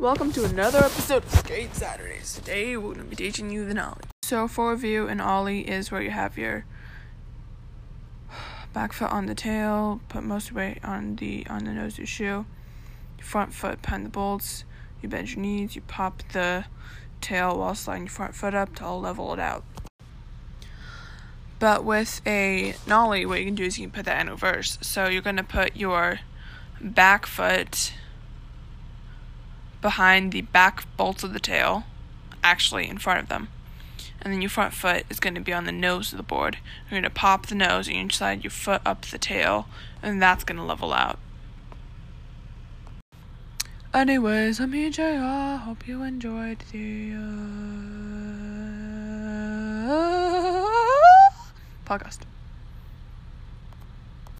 Welcome to another episode of Skate Saturdays. Today we're going to be teaching you the nollie. So for review, and ollie is where you have your back foot on the tail, put most weight on the on the nose of your shoe, your front foot behind the bolts, you bend your knees, you pop the tail while sliding your front foot up to level it out. But with a nollie, what you can do is you can put that in reverse. So you're going to put your back foot behind the back bolts of the tail, actually in front of them. And then your front foot is going to be on the nose of the board. You're going to pop the nose and you slide your foot up the tail, and that's going to level out. Anyways, I'm here, JR. Hope you enjoyed the uh, podcast.